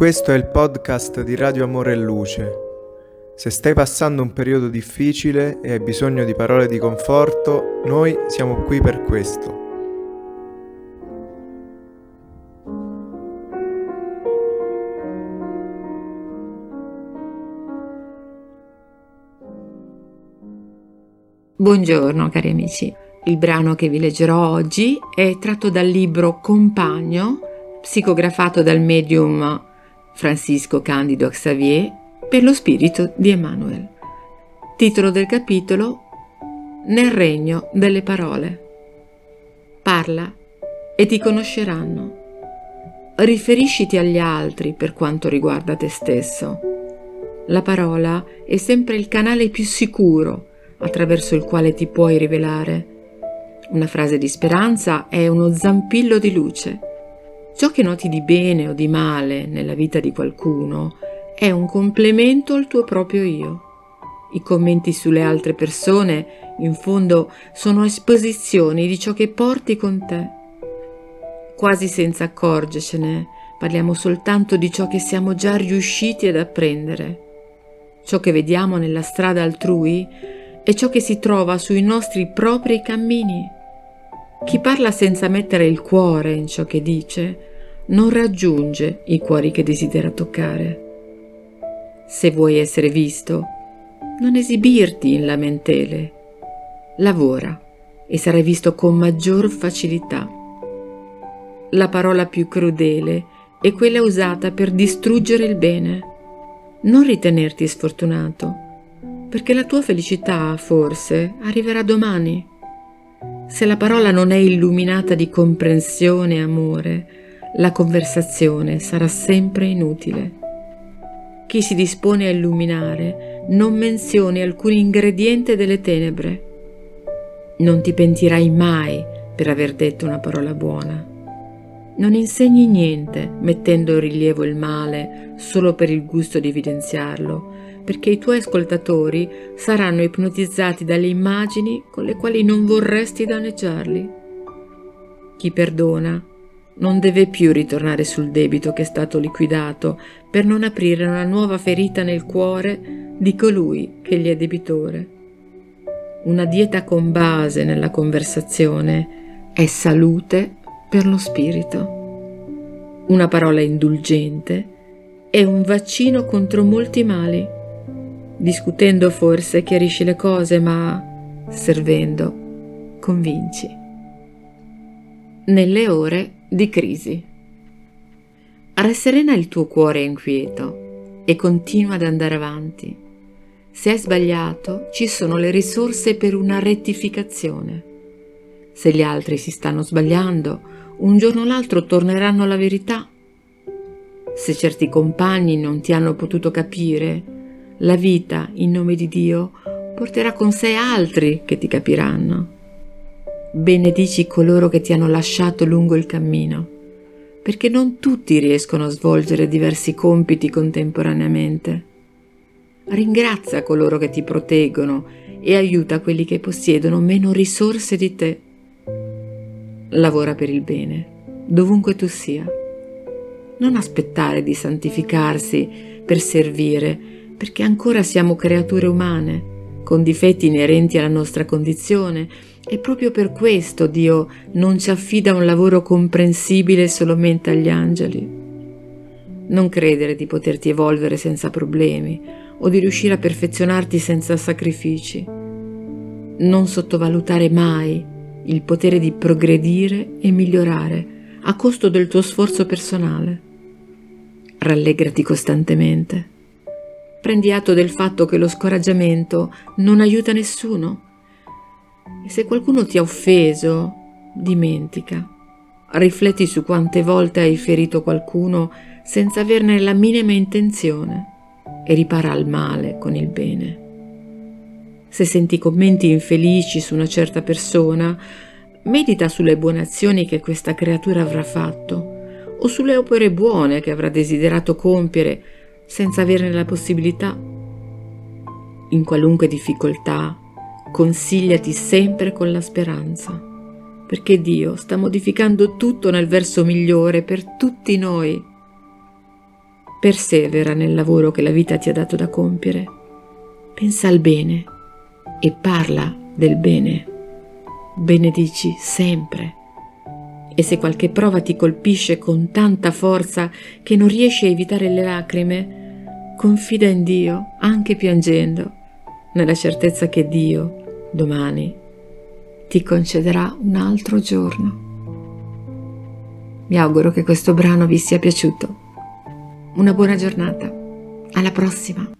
Questo è il podcast di Radio Amore e Luce. Se stai passando un periodo difficile e hai bisogno di parole di conforto, noi siamo qui per questo. Buongiorno cari amici. Il brano che vi leggerò oggi è tratto dal libro Compagno, psicografato dal medium Francisco Candido Xavier per lo spirito di Emmanuel. Titolo del capitolo Nel regno delle parole. Parla e ti conosceranno. Riferisciti agli altri per quanto riguarda te stesso. La parola è sempre il canale più sicuro attraverso il quale ti puoi rivelare. Una frase di speranza è uno zampillo di luce. Ciò che noti di bene o di male nella vita di qualcuno è un complemento al tuo proprio io. I commenti sulle altre persone, in fondo, sono esposizioni di ciò che porti con te. Quasi senza accorgercene, parliamo soltanto di ciò che siamo già riusciti ad apprendere. Ciò che vediamo nella strada altrui è ciò che si trova sui nostri propri cammini. Chi parla senza mettere il cuore in ciò che dice non raggiunge i cuori che desidera toccare. Se vuoi essere visto, non esibirti in lamentele. Lavora e sarai visto con maggior facilità. La parola più crudele è quella usata per distruggere il bene. Non ritenerti sfortunato perché la tua felicità forse arriverà domani. Se la parola non è illuminata di comprensione e amore, la conversazione sarà sempre inutile. Chi si dispone a illuminare non menzioni alcun ingrediente delle tenebre. Non ti pentirai mai per aver detto una parola buona. Non insegni niente mettendo in rilievo il male solo per il gusto di evidenziarlo, perché i tuoi ascoltatori saranno ipnotizzati dalle immagini con le quali non vorresti danneggiarli. Chi perdona non deve più ritornare sul debito che è stato liquidato per non aprire una nuova ferita nel cuore di colui che gli è debitore. Una dieta con base nella conversazione è salute per lo spirito. Una parola indulgente è un vaccino contro molti mali Discutendo forse chiarisci le cose, ma servendo convinci. Nelle ore di crisi. Rasserena il tuo cuore inquieto e continua ad andare avanti. Se hai sbagliato, ci sono le risorse per una rettificazione. Se gli altri si stanno sbagliando, un giorno o l'altro torneranno alla verità. Se certi compagni non ti hanno potuto capire, la vita, in nome di Dio, porterà con sé altri che ti capiranno. Benedici coloro che ti hanno lasciato lungo il cammino, perché non tutti riescono a svolgere diversi compiti contemporaneamente. Ringrazia coloro che ti proteggono e aiuta quelli che possiedono meno risorse di te. Lavora per il bene, dovunque tu sia. Non aspettare di santificarsi per servire, perché ancora siamo creature umane, con difetti inerenti alla nostra condizione, e proprio per questo Dio non ci affida un lavoro comprensibile solamente agli angeli. Non credere di poterti evolvere senza problemi o di riuscire a perfezionarti senza sacrifici. Non sottovalutare mai il potere di progredire e migliorare a costo del tuo sforzo personale. Rallegrati costantemente prendi atto del fatto che lo scoraggiamento non aiuta nessuno. E se qualcuno ti ha offeso, dimentica. Rifletti su quante volte hai ferito qualcuno senza averne la minima intenzione e ripara al male con il bene. Se senti commenti infelici su una certa persona, medita sulle buone azioni che questa creatura avrà fatto o sulle opere buone che avrà desiderato compiere senza averne la possibilità. In qualunque difficoltà, consigliati sempre con la speranza, perché Dio sta modificando tutto nel verso migliore per tutti noi. Persevera nel lavoro che la vita ti ha dato da compiere. Pensa al bene e parla del bene. Benedici sempre. E se qualche prova ti colpisce con tanta forza che non riesci a evitare le lacrime, confida in Dio, anche piangendo, nella certezza che Dio, domani, ti concederà un altro giorno. Mi auguro che questo brano vi sia piaciuto. Una buona giornata. Alla prossima.